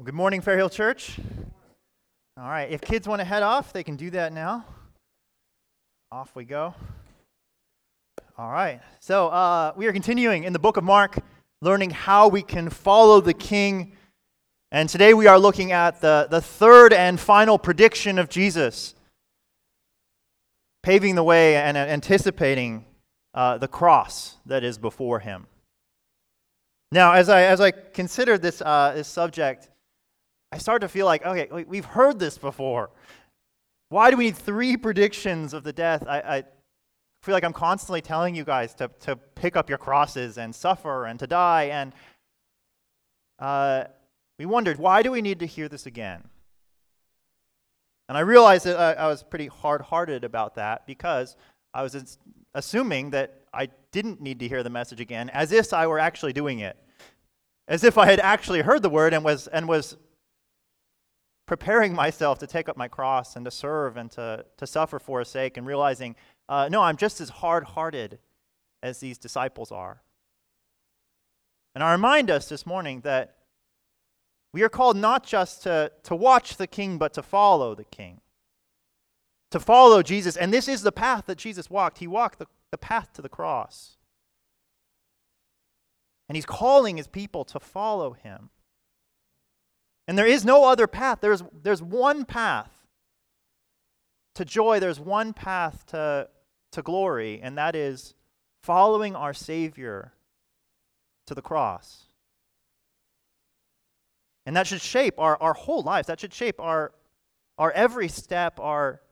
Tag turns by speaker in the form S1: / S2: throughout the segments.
S1: Well, good morning, Fair Hill Church. All right, if kids want to head off, they can do that now. Off we go. All right, so uh, we are continuing in the book of Mark, learning how we can follow the King. And today we are looking at the, the third and final prediction of Jesus, paving the way and anticipating uh, the cross that is before him. Now, as I, as I consider this, uh, this subject, I start to feel like, okay, we've heard this before. Why do we need three predictions of the death? I, I feel like I'm constantly telling you guys to, to pick up your crosses and suffer and to die. And uh, we wondered, why do we need to hear this again? And I realized that I, I was pretty hard hearted about that because I was assuming that I didn't need to hear the message again, as if I were actually doing it. As if I had actually heard the word and was, and was preparing myself to take up my cross and to serve and to, to suffer for his sake and realizing, uh, no, I'm just as hard hearted as these disciples are. And I remind us this morning that we are called not just to, to watch the king, but to follow the king. To follow Jesus. And this is the path that Jesus walked. He walked the, the path to the cross. And he's calling his people to follow him. And there is no other path. There's, there's one path to joy, there's one path to, to glory, and that is following our Savior to the cross. And that should shape our, our whole lives. That should shape our, our every step, our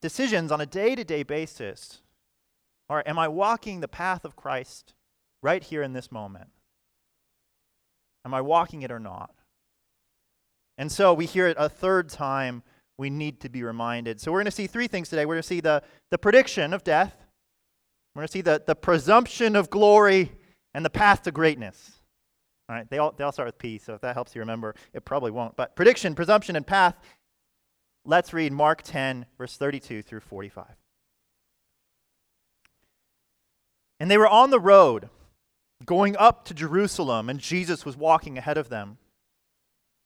S1: decisions on a day to day basis. Or am I walking the path of Christ right here in this moment? Am I walking it or not? And so we hear it a third time. We need to be reminded. So we're going to see three things today. We're going to see the, the prediction of death, we're going to see the, the presumption of glory, and the path to greatness. All right, they all, they all start with P, so if that helps you remember, it probably won't. But prediction, presumption, and path. Let's read Mark 10, verse 32 through 45. And they were on the road going up to Jerusalem, and Jesus was walking ahead of them.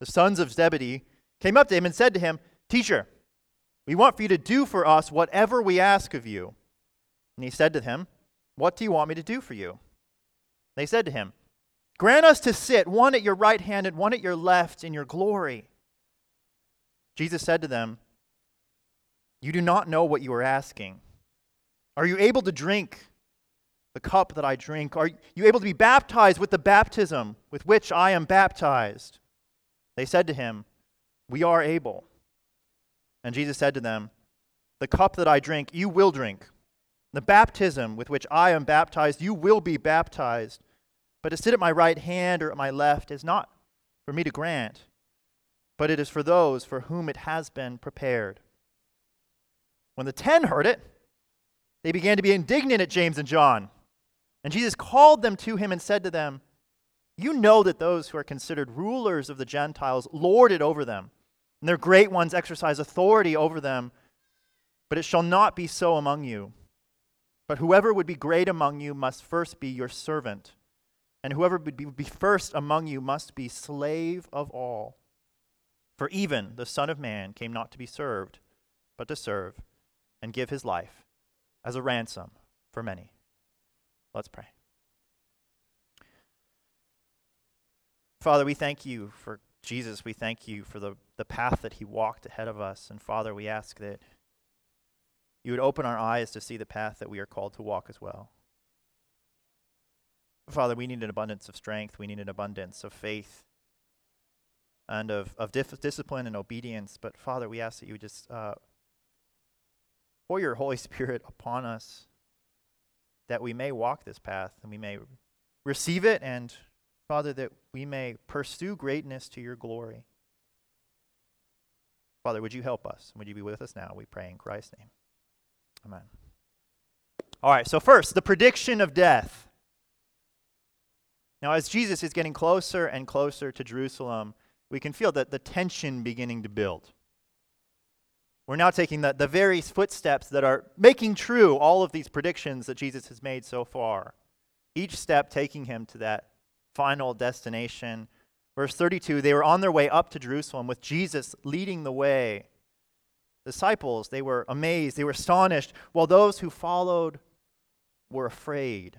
S1: the sons of Zebedee, came up to him and said to him, Teacher, we want for you to do for us whatever we ask of you. And he said to them, What do you want me to do for you? They said to him, Grant us to sit, one at your right hand and one at your left, in your glory. Jesus said to them, You do not know what you are asking. Are you able to drink the cup that I drink? Are you able to be baptized with the baptism with which I am baptized? They said to him, We are able. And Jesus said to them, The cup that I drink, you will drink. The baptism with which I am baptized, you will be baptized. But to sit at my right hand or at my left is not for me to grant, but it is for those for whom it has been prepared. When the ten heard it, they began to be indignant at James and John. And Jesus called them to him and said to them, you know that those who are considered rulers of the Gentiles lord it over them, and their great ones exercise authority over them. But it shall not be so among you. But whoever would be great among you must first be your servant, and whoever would be first among you must be slave of all. For even the Son of Man came not to be served, but to serve and give his life as a ransom for many. Let's pray. Father, we thank you for Jesus. We thank you for the, the path that he walked ahead of us. And Father, we ask that you would open our eyes to see the path that we are called to walk as well. Father, we need an abundance of strength. We need an abundance of faith and of, of dif- discipline and obedience. But Father, we ask that you just uh, pour your Holy Spirit upon us that we may walk this path and we may receive it and Father, that we may pursue greatness to your glory. Father, would you help us? Would you be with us now? We pray in Christ's name. Amen. All right, so first, the prediction of death. Now, as Jesus is getting closer and closer to Jerusalem, we can feel that the tension beginning to build. We're now taking the, the very footsteps that are making true all of these predictions that Jesus has made so far. Each step taking him to that final destination. Verse 32 they were on their way up to Jerusalem with Jesus leading the way. Disciples, they were amazed, they were astonished, while those who followed were afraid.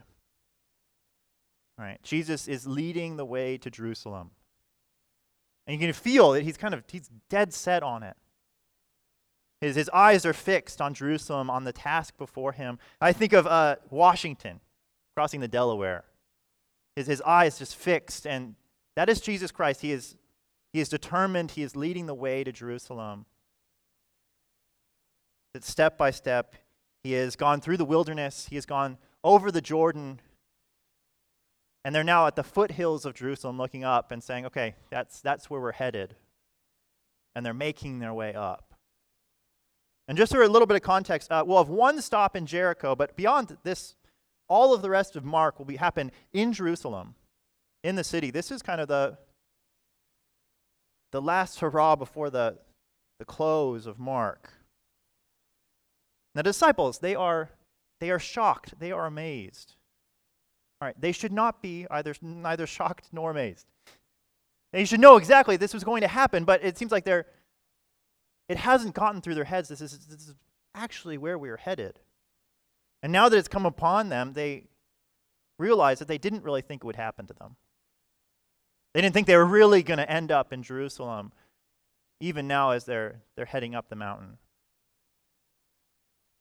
S1: All right, Jesus is leading the way to Jerusalem. And you can feel that he's kind of he's dead set on it. His, his eyes are fixed on Jerusalem, on the task before him. I think of uh, Washington crossing the Delaware. His, his eyes just fixed, and that is Jesus Christ. He is, he is determined, he is leading the way to Jerusalem. That step by step, he has gone through the wilderness, he has gone over the Jordan, and they're now at the foothills of Jerusalem looking up and saying, okay, that's, that's where we're headed. And they're making their way up. And just for a little bit of context, uh, we'll have one stop in Jericho, but beyond this, all of the rest of Mark will be happen in Jerusalem, in the city. This is kind of the the last hurrah before the, the close of Mark. The disciples, they are they are shocked, they are amazed. All right, they should not be either neither shocked nor amazed. They should know exactly this was going to happen, but it seems like they're it hasn't gotten through their heads. This is, this is actually where we are headed. And now that it's come upon them, they realize that they didn't really think it would happen to them. They didn't think they were really going to end up in Jerusalem, even now as they're, they're heading up the mountain.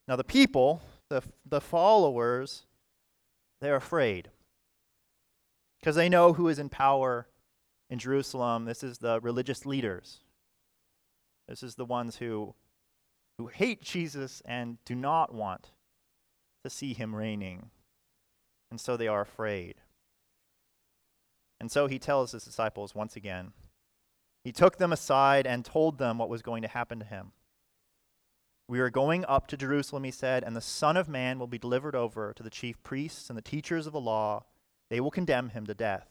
S1: Now, the people, the, the followers, they're afraid because they know who is in power in Jerusalem. This is the religious leaders. This is the ones who, who hate Jesus and do not want to see him reigning. And so they are afraid. And so he tells his disciples once again. He took them aside and told them what was going to happen to him. We are going up to Jerusalem, he said, and the Son of Man will be delivered over to the chief priests and the teachers of the law. They will condemn him to death,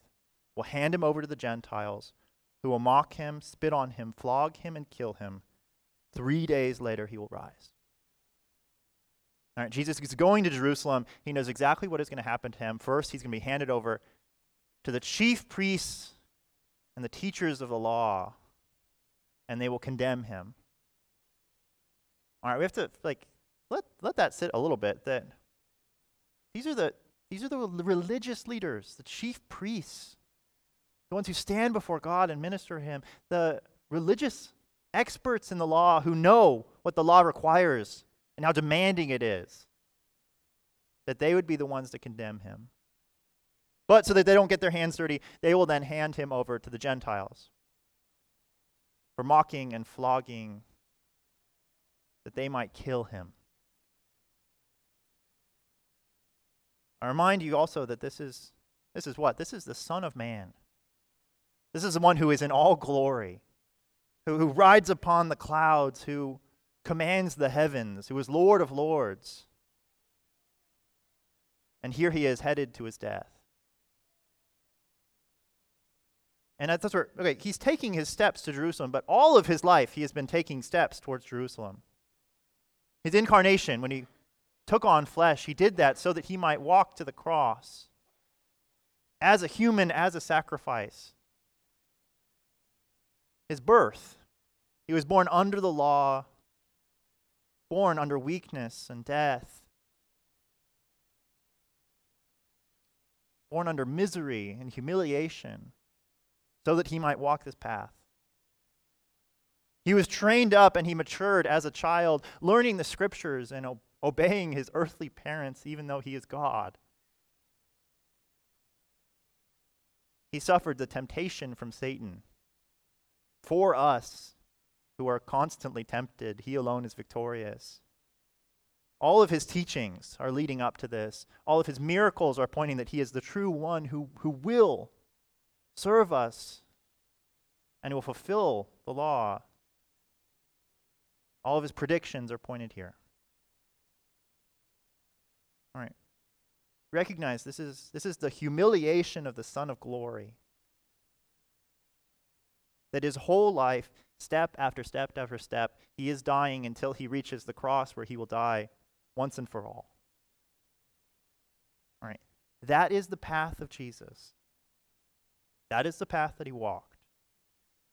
S1: will hand him over to the Gentiles who will mock him, spit on him, flog him, and kill him. Three days later, he will rise. Jesus is going to Jerusalem. He knows exactly what is going to happen to him. First, he's going to be handed over to the chief priests and the teachers of the law, and they will condemn him. All right, we have to like let let that sit a little bit. That these are the these are the religious leaders, the chief priests, the ones who stand before God and minister Him, the religious experts in the law who know what the law requires and how demanding it is, that they would be the ones to condemn him. But so that they don't get their hands dirty, they will then hand him over to the Gentiles for mocking and flogging, that they might kill him. I remind you also that this is this is what? This is the Son of Man. This is the one who is in all glory, who, who rides upon the clouds, who commands the heavens, who is Lord of lords. And here he is headed to his death. And that's where, okay, he's taking his steps to Jerusalem, but all of his life he has been taking steps towards Jerusalem. His incarnation, when he took on flesh, he did that so that he might walk to the cross as a human, as a sacrifice his birth. He was born under the law, born under weakness and death, born under misery and humiliation, so that he might walk this path. He was trained up and he matured as a child, learning the scriptures and obeying his earthly parents, even though he is God. He suffered the temptation from Satan for us who are constantly tempted, he alone is victorious. All of his teachings are leading up to this. All of his miracles are pointing that he is the true one who, who will serve us, and will fulfill the law. All of his predictions are pointed here. All right. Recognize this is, this is the humiliation of the Son of Glory. That his whole life, step after step after step, he is dying until he reaches the cross where he will die once and for all. All right. That is the path of Jesus. That is the path that he walked.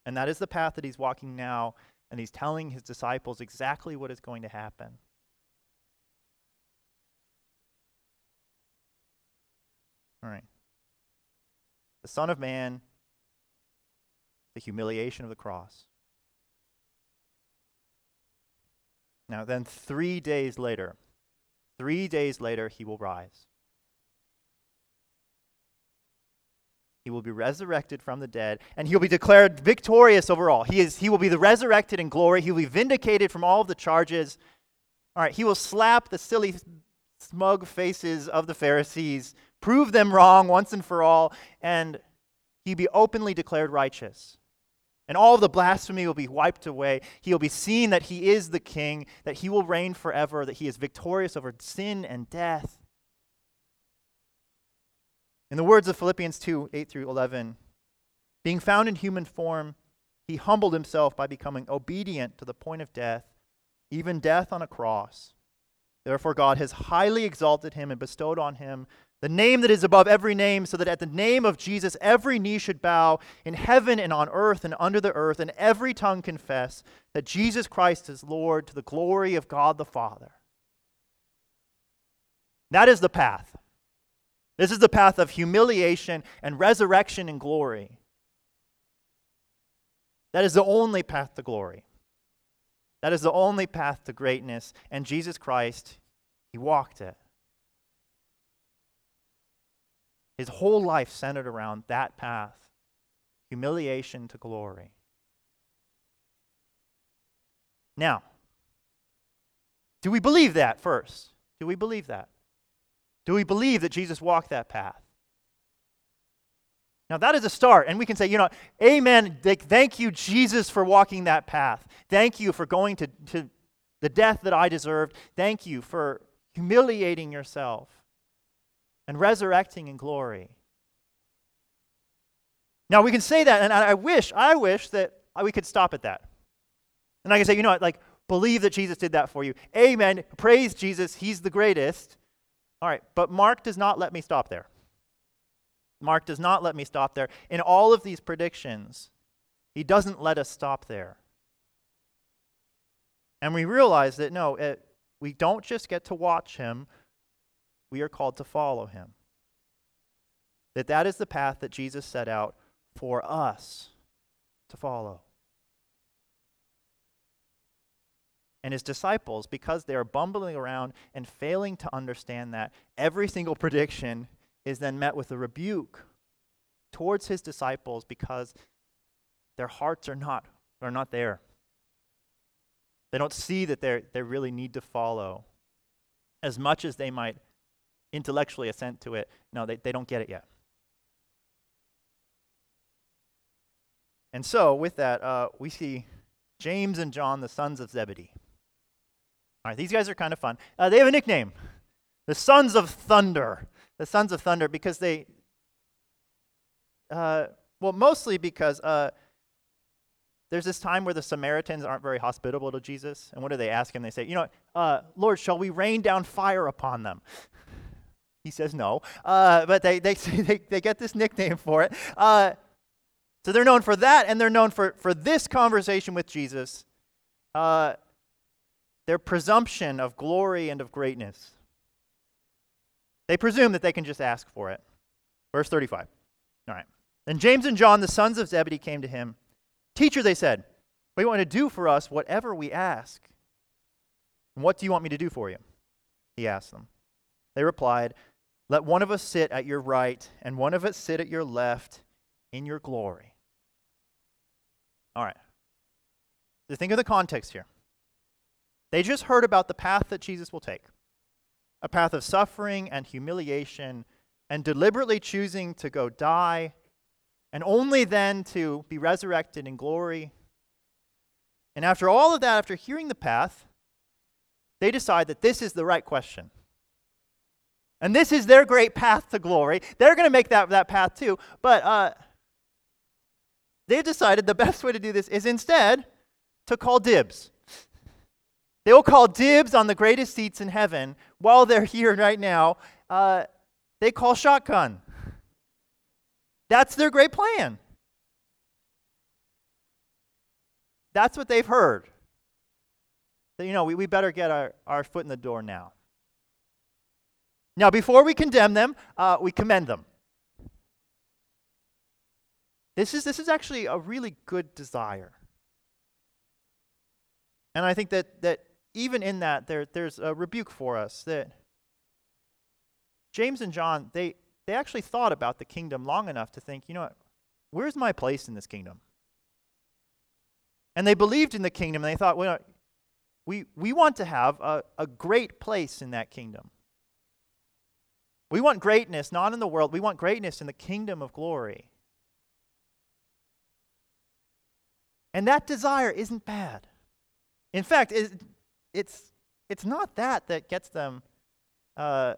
S1: And that is the path that he's walking now, and he's telling his disciples exactly what is going to happen. All right. The Son of Man, the humiliation of the cross. Now, then, three days later, three days later, he will rise. He will be resurrected from the dead, and he'll be declared victorious over all. He, is, he will be the resurrected in glory. He will be vindicated from all of the charges. All right, he will slap the silly, smug faces of the Pharisees, prove them wrong once and for all, and he be openly declared righteous. And all the blasphemy will be wiped away. He will be seen that he is the king, that he will reign forever, that he is victorious over sin and death. In the words of Philippians 2 8 through 11, being found in human form, he humbled himself by becoming obedient to the point of death, even death on a cross. Therefore, God has highly exalted him and bestowed on him the name that is above every name, so that at the name of Jesus every knee should bow in heaven and on earth and under the earth, and every tongue confess that Jesus Christ is Lord to the glory of God the Father. That is the path. This is the path of humiliation and resurrection and glory. That is the only path to glory. That is the only path to greatness. And Jesus Christ, He walked it. His whole life centered around that path humiliation to glory. Now, do we believe that first? Do we believe that? Do we believe that Jesus walked that path? Now, that is a start. And we can say, you know, amen. Thank you, Jesus, for walking that path. Thank you for going to, to the death that I deserved. Thank you for humiliating yourself and resurrecting in glory. Now, we can say that, and I wish, I wish that we could stop at that. And I can say, you know what, like, believe that Jesus did that for you. Amen. Praise Jesus. He's the greatest. All right, but Mark does not let me stop there. Mark does not let me stop there. In all of these predictions, he doesn't let us stop there. And we realize that no, it, we don't just get to watch him, we are called to follow him. That that is the path that Jesus set out for us to follow. and his disciples, because they are bumbling around and failing to understand that, every single prediction is then met with a rebuke towards his disciples because their hearts are not, are not there. They don't see that they they really need to follow. As much as they might intellectually assent to it, no, they, they don't get it yet. And so, with that, uh, we see James and John, the sons of Zebedee. All right, these guys are kind of fun. Uh, they have a nickname, the Sons of Thunder. The Sons of Thunder, because they, uh, well, mostly because uh, there's this time where the Samaritans aren't very hospitable to Jesus. And what do they ask him? They say, You know, uh, Lord, shall we rain down fire upon them? He says no. Uh, but they, they, they, they get this nickname for it. Uh, so they're known for that, and they're known for, for this conversation with Jesus. Uh, their presumption of glory and of greatness. They presume that they can just ask for it. Verse 35. All right. Then James and John, the sons of Zebedee, came to him. Teacher, they said, we want to do for us whatever we ask. And what do you want me to do for you? He asked them. They replied, Let one of us sit at your right and one of us sit at your left in your glory. All right. So think of the context here. They just heard about the path that Jesus will take a path of suffering and humiliation, and deliberately choosing to go die and only then to be resurrected in glory. And after all of that, after hearing the path, they decide that this is the right question. And this is their great path to glory. They're going to make that, that path too. But uh, they've decided the best way to do this is instead to call dibs. They will call dibs on the greatest seats in heaven while they're here right now. Uh, they call shotgun. That's their great plan. That's what they've heard. So, you know, we, we better get our, our foot in the door now. Now, before we condemn them, uh, we commend them. This is, this is actually a really good desire. And I think that, that even in that, there, there's a rebuke for us that James and John, they, they actually thought about the kingdom long enough to think, you know what, where's my place in this kingdom? And they believed in the kingdom, and they thought, well, we, we want to have a, a great place in that kingdom. We want greatness not in the world, we want greatness in the kingdom of glory. And that desire isn't bad. In fact, it, it's, it's not that that gets them uh,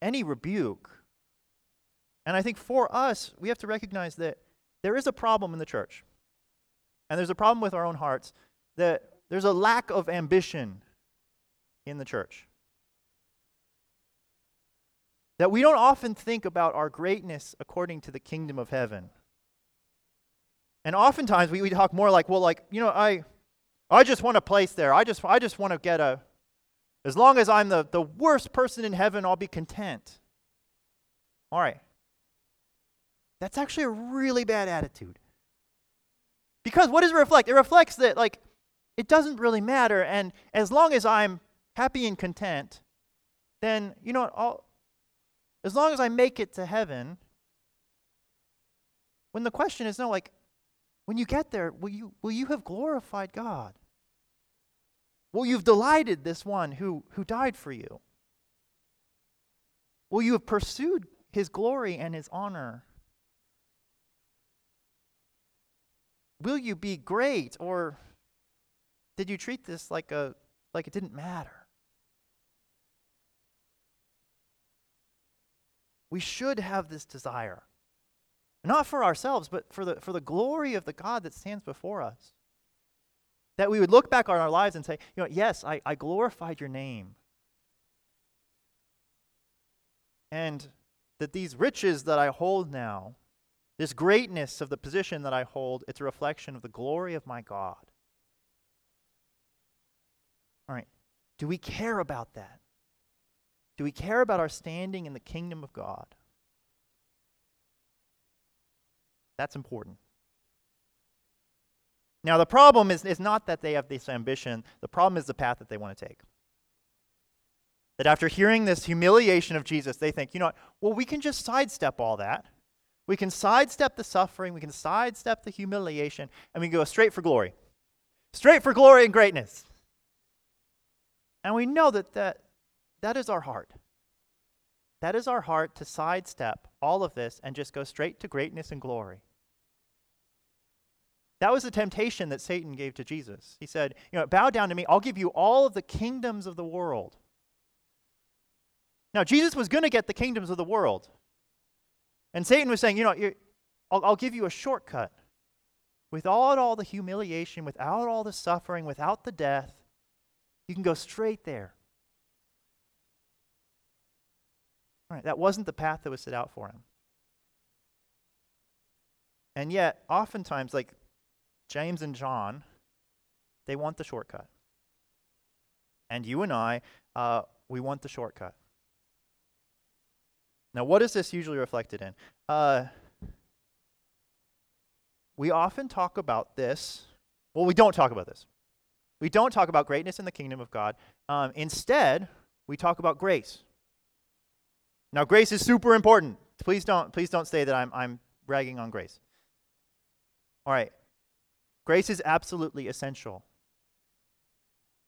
S1: any rebuke. And I think for us, we have to recognize that there is a problem in the church. And there's a problem with our own hearts that there's a lack of ambition in the church. That we don't often think about our greatness according to the kingdom of heaven. And oftentimes we, we talk more like, well, like, you know, I I just want a place there. I just I just want to get a as long as I'm the, the worst person in heaven, I'll be content. All right. That's actually a really bad attitude. Because what does it reflect? It reflects that like it doesn't really matter and as long as I'm happy and content, then you know what, I'll, as long as I make it to heaven, when the question is no, like, when you get there, will you, will you have glorified God? Will you have delighted this one who, who died for you? Will you have pursued his glory and his honor? Will you be great or did you treat this like a like it didn't matter? We should have this desire. Not for ourselves, but for the, for the glory of the God that stands before us. That we would look back on our lives and say, you know, yes, I, I glorified your name. And that these riches that I hold now, this greatness of the position that I hold, it's a reflection of the glory of my God. All right. Do we care about that? Do we care about our standing in the kingdom of God? That's important. Now, the problem is, is not that they have this ambition, the problem is the path that they want to take. That after hearing this humiliation of Jesus, they think, you know what? Well, we can just sidestep all that. We can sidestep the suffering, we can sidestep the humiliation, and we can go straight for glory. Straight for glory and greatness. And we know that that, that is our heart. That is our heart to sidestep all of this and just go straight to greatness and glory. That was the temptation that Satan gave to Jesus. He said, You know, bow down to me, I'll give you all of the kingdoms of the world. Now, Jesus was going to get the kingdoms of the world. And Satan was saying, You know, I'll, I'll give you a shortcut. Without all the humiliation, without all the suffering, without the death, you can go straight there. All right, that wasn't the path that was set out for him. And yet, oftentimes, like James and John, they want the shortcut. And you and I, uh, we want the shortcut. Now, what is this usually reflected in? Uh, we often talk about this. Well, we don't talk about this. We don't talk about greatness in the kingdom of God. Um, instead, we talk about grace. Now, grace is super important. Please don't, please don't say that I'm, I'm bragging on grace. All right. Grace is absolutely essential.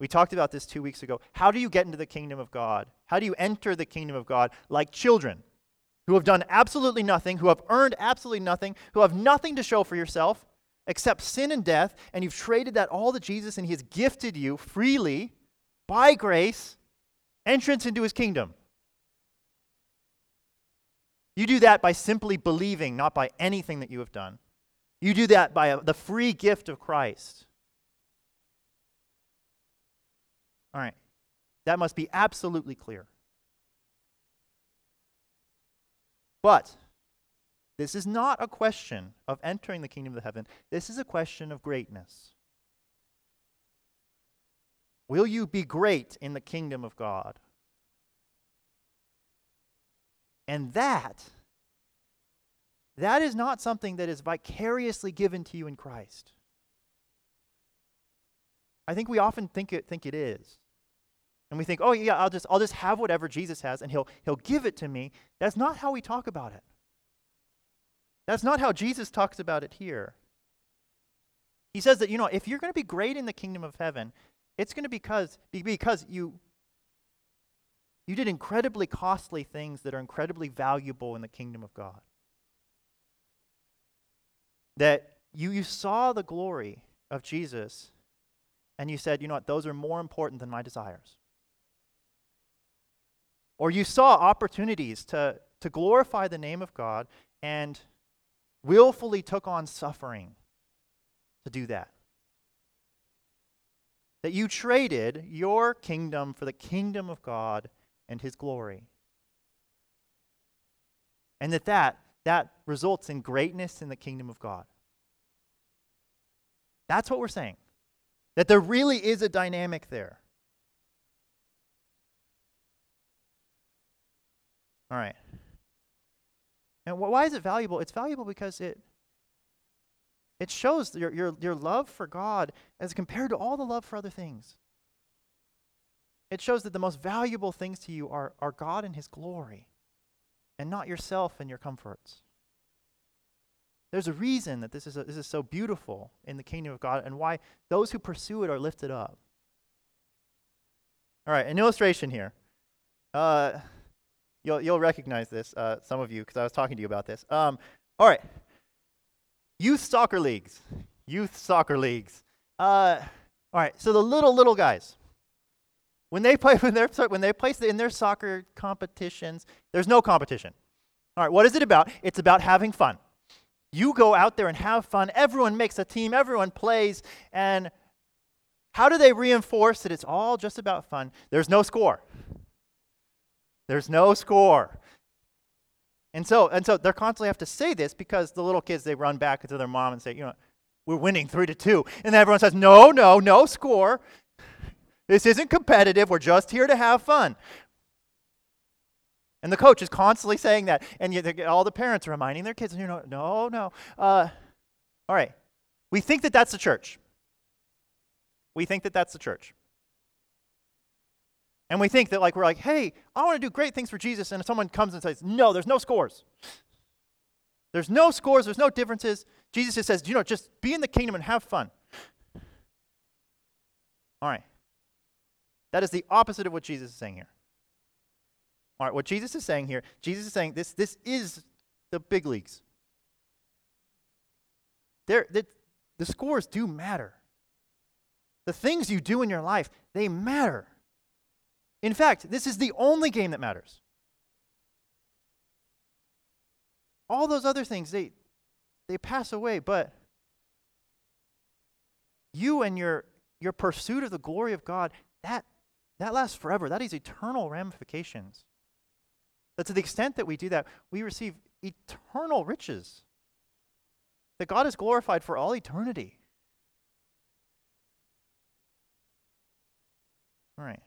S1: We talked about this two weeks ago. How do you get into the kingdom of God? How do you enter the kingdom of God like children? who have done absolutely nothing, who have earned absolutely nothing, who have nothing to show for yourself except sin and death, and you've traded that all to Jesus, and He has gifted you freely by grace entrance into His kingdom. You do that by simply believing, not by anything that you have done. You do that by a, the free gift of Christ. All right. That must be absolutely clear. But this is not a question of entering the kingdom of heaven. This is a question of greatness. Will you be great in the kingdom of God? And that that is not something that is vicariously given to you in Christ. I think we often think it, think it is. And we think, oh yeah, I'll just I'll just have whatever Jesus has and he'll he'll give it to me. That's not how we talk about it. That's not how Jesus talks about it here. He says that, you know, if you're going to be great in the kingdom of heaven, it's going to be because, because you, you did incredibly costly things that are incredibly valuable in the kingdom of God. That you, you saw the glory of Jesus and you said, you know what, those are more important than my desires. Or you saw opportunities to, to glorify the name of God and willfully took on suffering to do that. That you traded your kingdom for the kingdom of God and his glory. And that that, that results in greatness in the kingdom of God. That's what we're saying. That there really is a dynamic there. All right. And why is it valuable? It's valuable because it it shows your, your, your love for God as compared to all the love for other things. It shows that the most valuable things to you are, are God and His glory, and not yourself and your comforts. There's a reason that this is, a, this is so beautiful in the kingdom of God and why those who pursue it are lifted up. All right, an illustration here. Uh, You'll, you'll recognize this, uh, some of you, because I was talking to you about this. Um, all right. Youth soccer leagues. Youth soccer leagues. Uh, all right. So the little, little guys, when they play, when, they're, when they place in their soccer competitions, there's no competition. All right. What is it about? It's about having fun. You go out there and have fun. Everyone makes a team, everyone plays. And how do they reinforce that it's all just about fun? There's no score. There's no score. And so, and so they're constantly have to say this because the little kids, they run back to their mom and say, you know, we're winning three to two. And then everyone says, no, no, no score. This isn't competitive. We're just here to have fun. And the coach is constantly saying that. And you, all the parents are reminding their kids, you know, no, no. Uh, all right. We think that that's the church. We think that that's the church. And we think that like we're like, hey, I want to do great things for Jesus, and if someone comes and says, no, there's no scores. There's no scores, there's no differences. Jesus just says, you know, just be in the kingdom and have fun. All right. That is the opposite of what Jesus is saying here. All right, what Jesus is saying here, Jesus is saying this, this is the big leagues. There, the, the scores do matter. The things you do in your life, they matter. In fact, this is the only game that matters. All those other things, they, they pass away, but you and your, your pursuit of the glory of God, that, that lasts forever. That is eternal ramifications. That to the extent that we do that, we receive eternal riches. That God is glorified for all eternity. All right.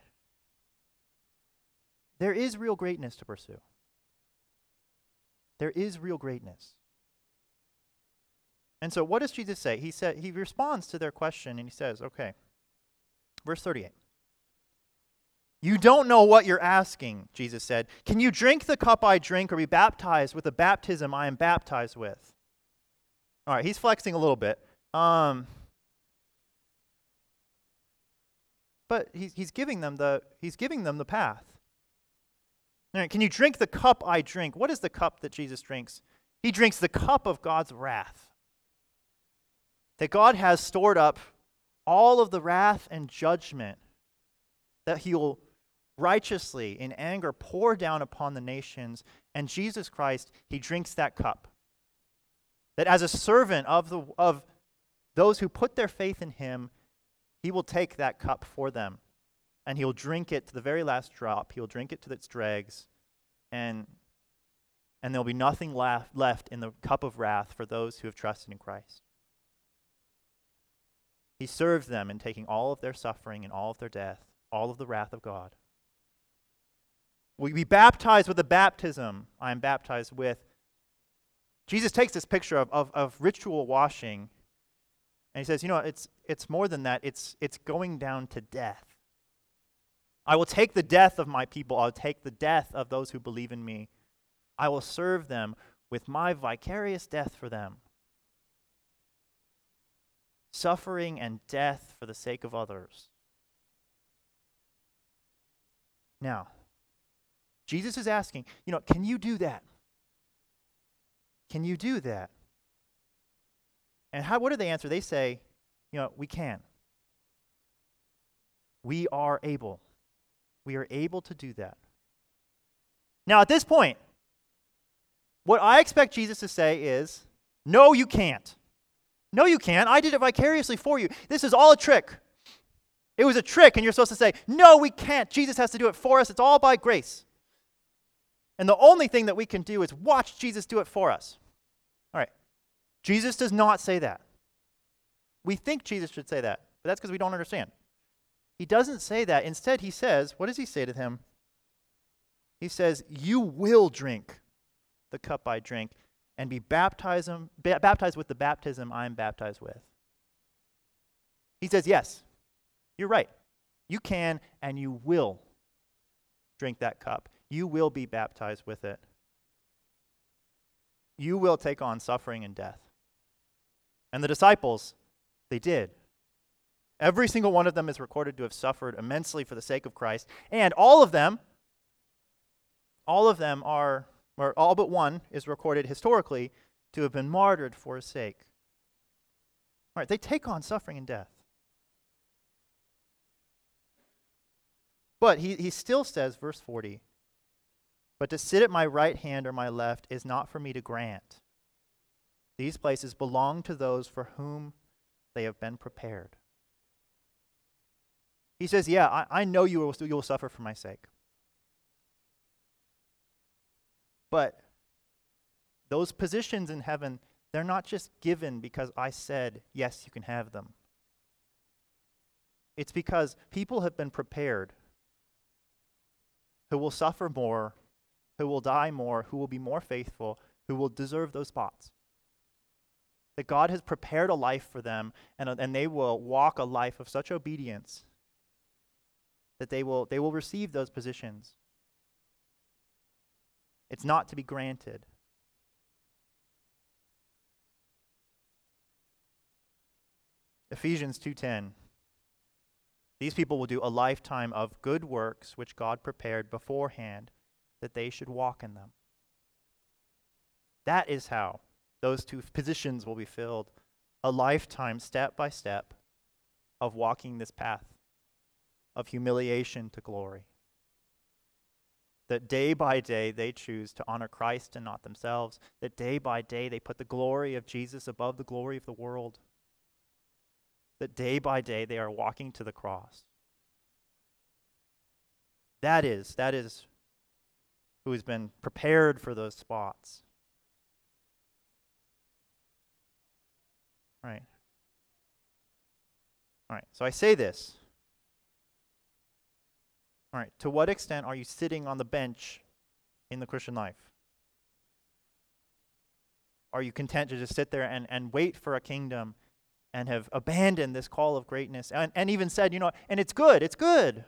S1: There is real greatness to pursue. There is real greatness. And so what does Jesus say? He said he responds to their question and he says, okay. Verse 38. You don't know what you're asking, Jesus said. Can you drink the cup I drink or be baptized with the baptism I am baptized with? All right, he's flexing a little bit. Um, but he's, he's giving them the he's giving them the path. All right, Can you drink the cup I drink? What is the cup that Jesus drinks? He drinks the cup of God's wrath. That God has stored up all of the wrath and judgment that he will righteously, in anger, pour down upon the nations. And Jesus Christ, he drinks that cup. That as a servant of, the, of those who put their faith in him, he will take that cup for them and he'll drink it to the very last drop. He'll drink it to its dregs, and, and there'll be nothing left, left in the cup of wrath for those who have trusted in Christ. He served them in taking all of their suffering and all of their death, all of the wrath of God. We be baptized with the baptism I am baptized with. Jesus takes this picture of, of, of ritual washing and he says, you know, it's, it's more than that. It's, it's going down to death. I will take the death of my people. I will take the death of those who believe in me. I will serve them with my vicarious death for them. Suffering and death for the sake of others. Now, Jesus is asking, you know, can you do that? Can you do that? And how, what do they answer? They say, you know, we can. We are able. We are able to do that. Now, at this point, what I expect Jesus to say is, No, you can't. No, you can't. I did it vicariously for you. This is all a trick. It was a trick, and you're supposed to say, No, we can't. Jesus has to do it for us. It's all by grace. And the only thing that we can do is watch Jesus do it for us. All right. Jesus does not say that. We think Jesus should say that, but that's because we don't understand. He doesn't say that. Instead, he says, what does he say to him? He says, You will drink the cup I drink and be baptized, um, baptized with the baptism I am baptized with. He says, Yes, you're right. You can and you will drink that cup. You will be baptized with it. You will take on suffering and death. And the disciples, they did. Every single one of them is recorded to have suffered immensely for the sake of Christ. And all of them, all of them are, or all but one is recorded historically to have been martyred for his sake. All right, they take on suffering and death. But he, he still says, verse 40, but to sit at my right hand or my left is not for me to grant. These places belong to those for whom they have been prepared. He says, Yeah, I, I know you will, you will suffer for my sake. But those positions in heaven, they're not just given because I said, Yes, you can have them. It's because people have been prepared who will suffer more, who will die more, who will be more faithful, who will deserve those spots. That God has prepared a life for them, and, uh, and they will walk a life of such obedience that they will, they will receive those positions. It's not to be granted. Ephesians 2:10 These people will do a lifetime of good works which God prepared beforehand that they should walk in them. That is how those two positions will be filled. A lifetime step by step of walking this path of humiliation to glory. That day by day they choose to honor Christ and not themselves. That day by day they put the glory of Jesus above the glory of the world. That day by day they are walking to the cross. That is, that is who has been prepared for those spots. Right. All right, So I say this all right, to what extent are you sitting on the bench in the Christian life? Are you content to just sit there and, and wait for a kingdom and have abandoned this call of greatness and, and even said, you know, and it's good, it's good.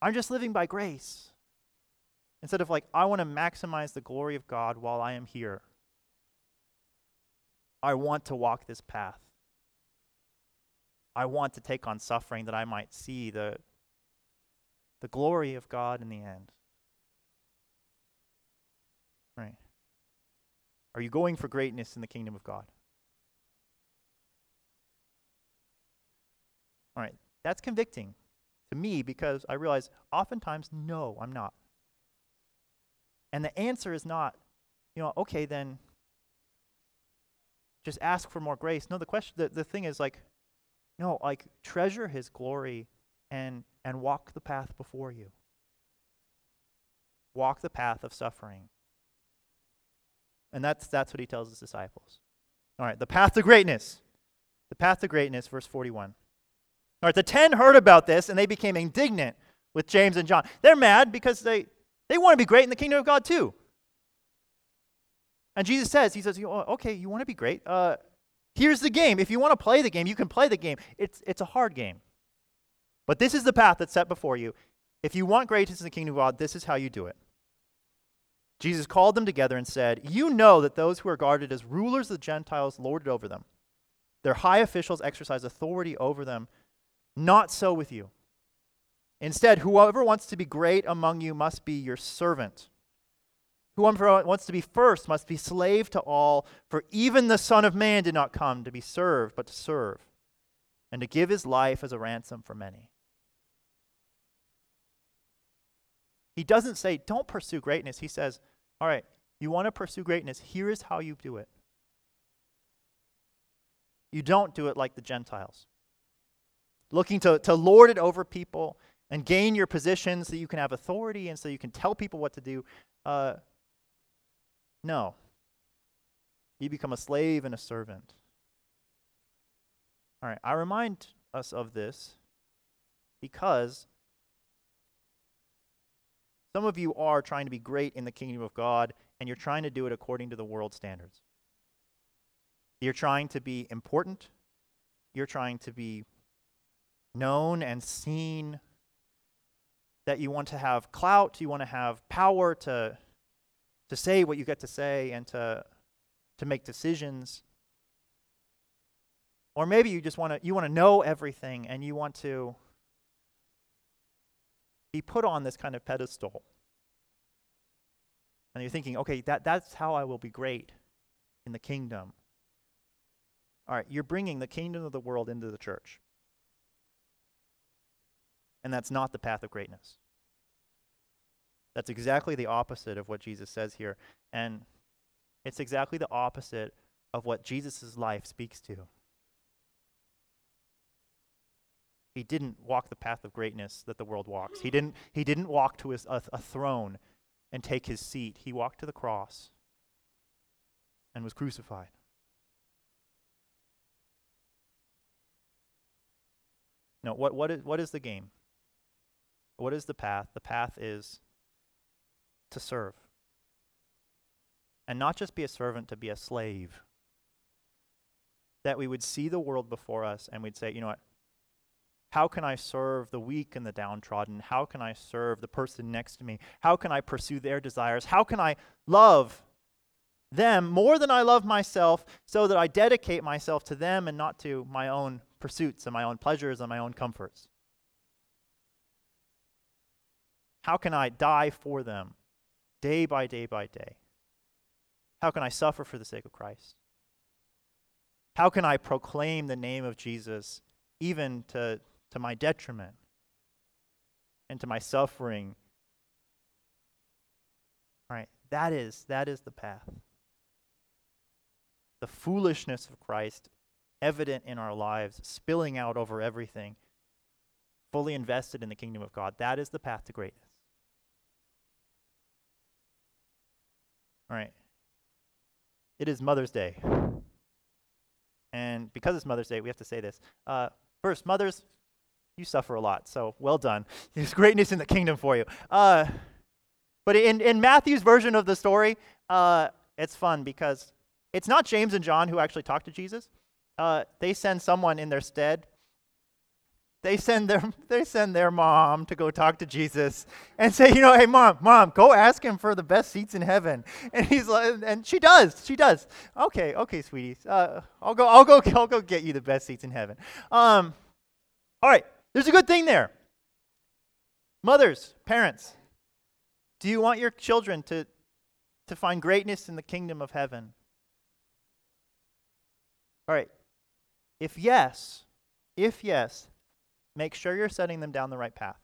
S1: I'm just living by grace. Instead of like, I want to maximize the glory of God while I am here. I want to walk this path. I want to take on suffering that I might see the, the glory of God in the end. Right? Are you going for greatness in the kingdom of God? All right, that's convicting to me because I realize oftentimes, no, I'm not. And the answer is not, you know, okay, then just ask for more grace. No, the question, the, the thing is like, no, like treasure his glory and and walk the path before you. Walk the path of suffering. And that's that's what he tells his disciples. All right, the path to greatness. The path to greatness, verse 41. All right, the ten heard about this and they became indignant with James and John. They're mad because they, they want to be great in the kingdom of God too. And Jesus says, He says, okay, you want to be great? Uh, here's the game. If you want to play the game, you can play the game. It's, it's a hard game. But this is the path that's set before you. If you want greatness in the kingdom of God, this is how you do it. Jesus called them together and said, You know that those who are guarded as rulers of the Gentiles lord it over them. Their high officials exercise authority over them not so with you. Instead, whoever wants to be great among you must be your servant. Whoever wants to be first must be slave to all, for even the Son of Man did not come to be served, but to serve, and to give his life as a ransom for many. He doesn't say, don't pursue greatness. He says, all right, you want to pursue greatness, here is how you do it. You don't do it like the Gentiles looking to, to lord it over people and gain your position so you can have authority and so you can tell people what to do. Uh, no. You become a slave and a servant. All right, I remind us of this because some of you are trying to be great in the kingdom of God and you're trying to do it according to the world standards. You're trying to be important. You're trying to be known and seen, that you want to have clout, you want to have power to, to say what you get to say and to, to make decisions. Or maybe you just want to you want to know everything and you want to be put on this kind of pedestal. And you're thinking, okay, that, that's how I will be great in the kingdom. All right, you're bringing the kingdom of the world into the church. And that's not the path of greatness. That's exactly the opposite of what Jesus says here. And it's exactly the opposite of what Jesus' life speaks to. He didn't walk the path of greatness that the world walks. He didn't, he didn't walk to his, a, a throne and take his seat. He walked to the cross and was crucified. No, what, what, is, what is the game? What is the path? The path is to serve. And not just be a servant, to be a slave. That we would see the world before us and we'd say, you know what? How can I serve the weak and the downtrodden? How can I serve the person next to me? How can I pursue their desires? How can I love them more than I love myself so that I dedicate myself to them and not to my own pursuits and my own pleasures and my own comforts? How can I die for them day by day by day? How can I suffer for the sake of Christ? How can I proclaim the name of Jesus even to, to my detriment and to my suffering? All right, that is that is the path. The foolishness of Christ evident in our lives, spilling out over everything, fully invested in the kingdom of God. That is the path to greatness. All right. It is Mother's Day. And because it's Mother's Day, we have to say this. Uh, first, mothers, you suffer a lot, so well done. There's greatness in the kingdom for you. Uh, but in, in Matthew's version of the story, uh, it's fun because it's not James and John who actually talk to Jesus. Uh, they send someone in their stead they send their they send their mom to go talk to Jesus and say, you know, hey mom, mom, go ask him for the best seats in heaven. And he's like, and she does, she does. Okay, okay, sweeties, uh, I'll go, I'll go, I'll go get you the best seats in heaven. Um, all right, there's a good thing there. Mothers, parents, do you want your children to to find greatness in the kingdom of heaven? All right. If yes, if yes, make sure you're setting them down the right path.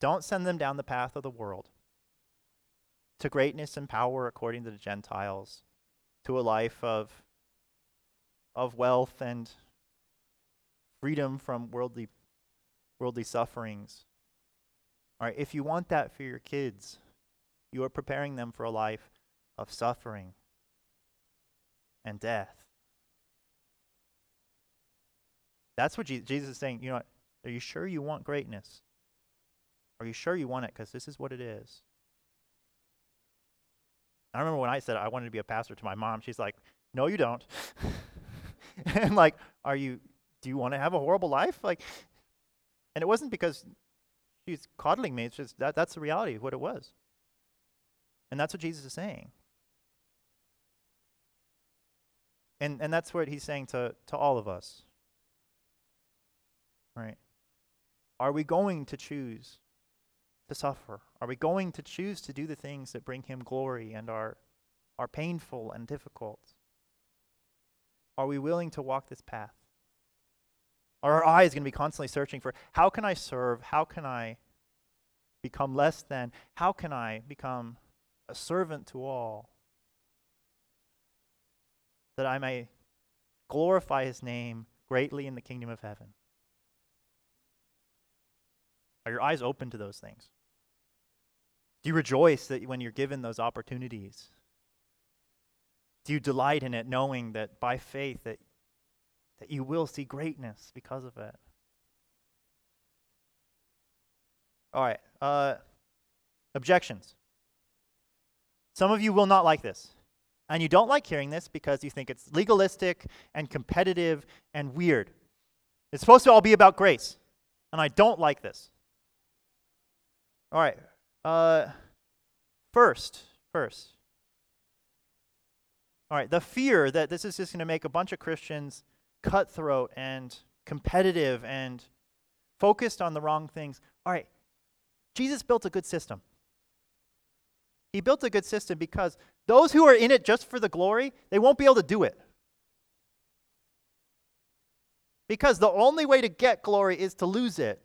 S1: Don't send them down the path of the world to greatness and power according to the Gentiles, to a life of, of wealth and freedom from worldly, worldly sufferings. All right, if you want that for your kids, you are preparing them for a life of suffering and death. That's what Jesus is saying. You know, are you sure you want greatness? Are you sure you want it? Because this is what it is. I remember when I said I wanted to be a pastor to my mom, she's like, No, you don't. and like, are you do you want to have a horrible life? Like and it wasn't because she's coddling me, it's just that that's the reality of what it was. And that's what Jesus is saying. And and that's what he's saying to, to all of us. Right? Are we going to choose to suffer? Are we going to choose to do the things that bring him glory and are, are painful and difficult? Are we willing to walk this path? Are our eyes going to be constantly searching for how can I serve? How can I become less than? How can I become a servant to all? That I may glorify his name greatly in the kingdom of heaven. Are your eyes open to those things? Do you rejoice that when you're given those opportunities? Do you delight in it knowing that by faith that, that you will see greatness because of it? All right. Uh, objections. Some of you will not like this. And you don't like hearing this because you think it's legalistic and competitive and weird. It's supposed to all be about grace. And I don't like this. All right. Uh, first, first. All right, the fear that this is just going to make a bunch of Christians cutthroat and competitive and focused on the wrong things. All right, Jesus built a good system. He built a good system because those who are in it just for the glory, they won't be able to do it. Because the only way to get glory is to lose it.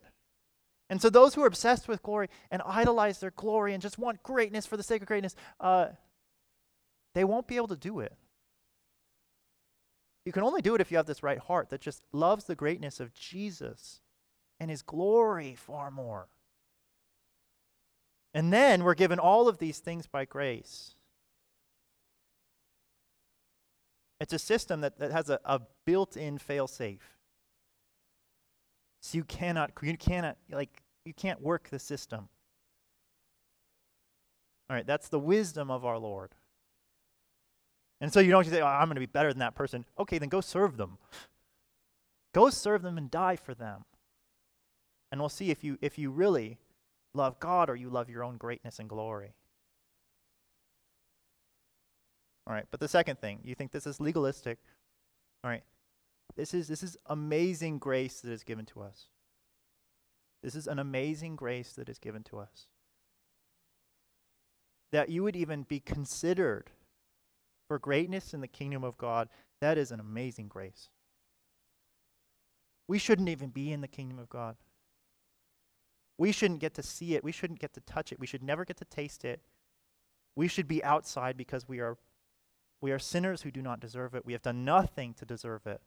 S1: And so, those who are obsessed with glory and idolize their glory and just want greatness for the sake of greatness, uh, they won't be able to do it. You can only do it if you have this right heart that just loves the greatness of Jesus and his glory far more. And then we're given all of these things by grace. It's a system that, that has a, a built in fail safe. So you cannot, you cannot, like, you can't work the system. All right, that's the wisdom of our Lord. And so you don't just say, oh, I'm going to be better than that person. Okay, then go serve them. Go serve them and die for them. And we'll see if you, if you really love God or you love your own greatness and glory. All right, but the second thing, you think this is legalistic. All right, this is, this is amazing grace that is given to us. This is an amazing grace that is given to us. That you would even be considered for greatness in the kingdom of God, that is an amazing grace. We shouldn't even be in the kingdom of God. We shouldn't get to see it. We shouldn't get to touch it. We should never get to taste it. We should be outside because we are, we are sinners who do not deserve it. We have done nothing to deserve it.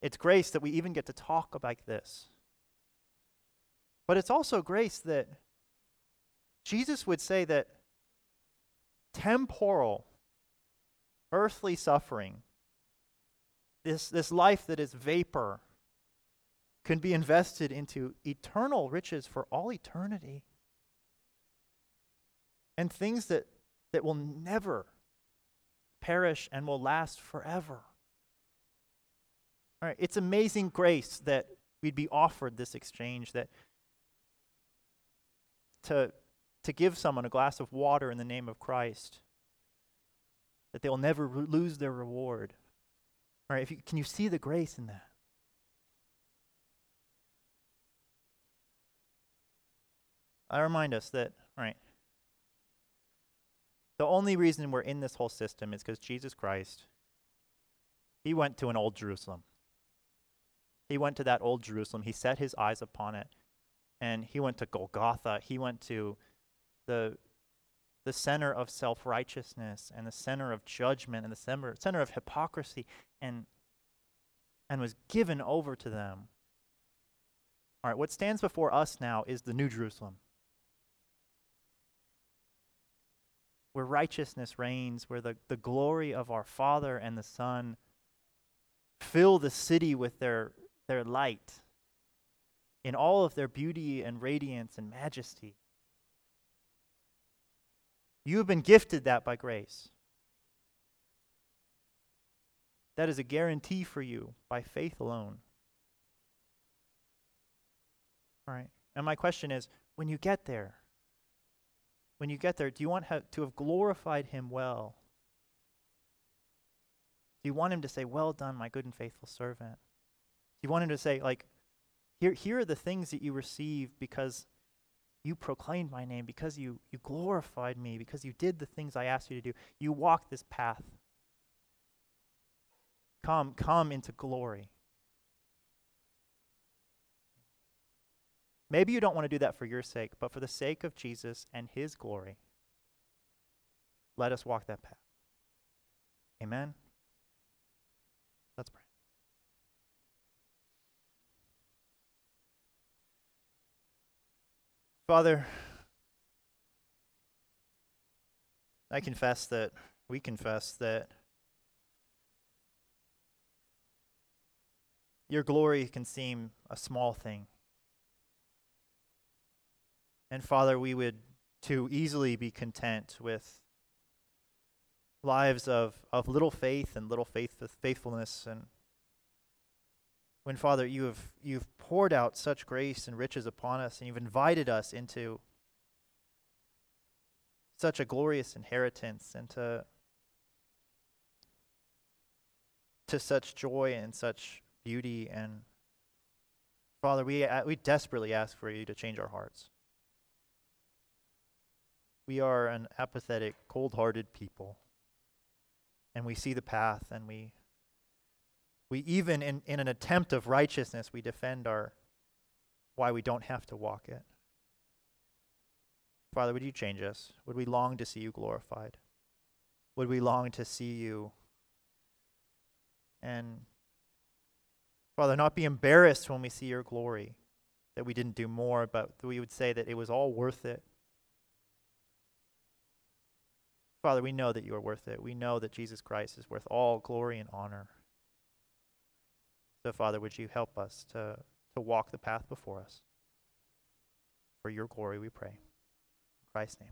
S1: It's grace that we even get to talk about this. But it's also grace that Jesus would say that temporal, earthly suffering, this, this life that is vapor, can be invested into eternal riches for all eternity. And things that, that will never perish and will last forever. All right, it's amazing grace that we'd be offered this exchange that to to give someone a glass of water in the name of Christ that they'll never re- lose their reward. All right, if you, can you see the grace in that? I remind us that, right, the only reason we're in this whole system is because Jesus Christ, he went to an old Jerusalem. He went to that old Jerusalem. He set his eyes upon it. And he went to Golgotha. He went to the, the center of self righteousness and the center of judgment and the center, center of hypocrisy and, and was given over to them. All right, what stands before us now is the New Jerusalem. Where righteousness reigns, where the, the glory of our Father and the Son fill the city with their, their light in all of their beauty and radiance and majesty. You have been gifted that by grace. That is a guarantee for you by faith alone. All right. And my question is when you get there, when you get there, do you want to have glorified him well? Do you want him to say, Well done, my good and faithful servant? Do you want him to say, like, here, here are the things that you receive because you proclaimed my name, because you, you glorified me, because you did the things I asked you to do. You walked this path. Come, come into glory. Maybe you don't want to do that for your sake, but for the sake of Jesus and his glory, let us walk that path. Amen. Let's pray. Father, I confess that, we confess that your glory can seem a small thing. And Father, we would too easily be content with lives of, of little faith and little faith, faithfulness. And when, Father, you have, you've poured out such grace and riches upon us, and you've invited us into such a glorious inheritance and to, to such joy and such beauty. And Father, we, uh, we desperately ask for you to change our hearts. We are an apathetic, cold hearted people. And we see the path, and we, we even, in, in an attempt of righteousness, we defend our why we don't have to walk it. Father, would you change us? Would we long to see you glorified? Would we long to see you and Father, not be embarrassed when we see your glory, that we didn't do more, but we would say that it was all worth it. Father, we know that you are worth it. We know that Jesus Christ is worth all glory and honor. So, Father, would you help us to, to walk the path before us? For your glory, we pray. In Christ's name.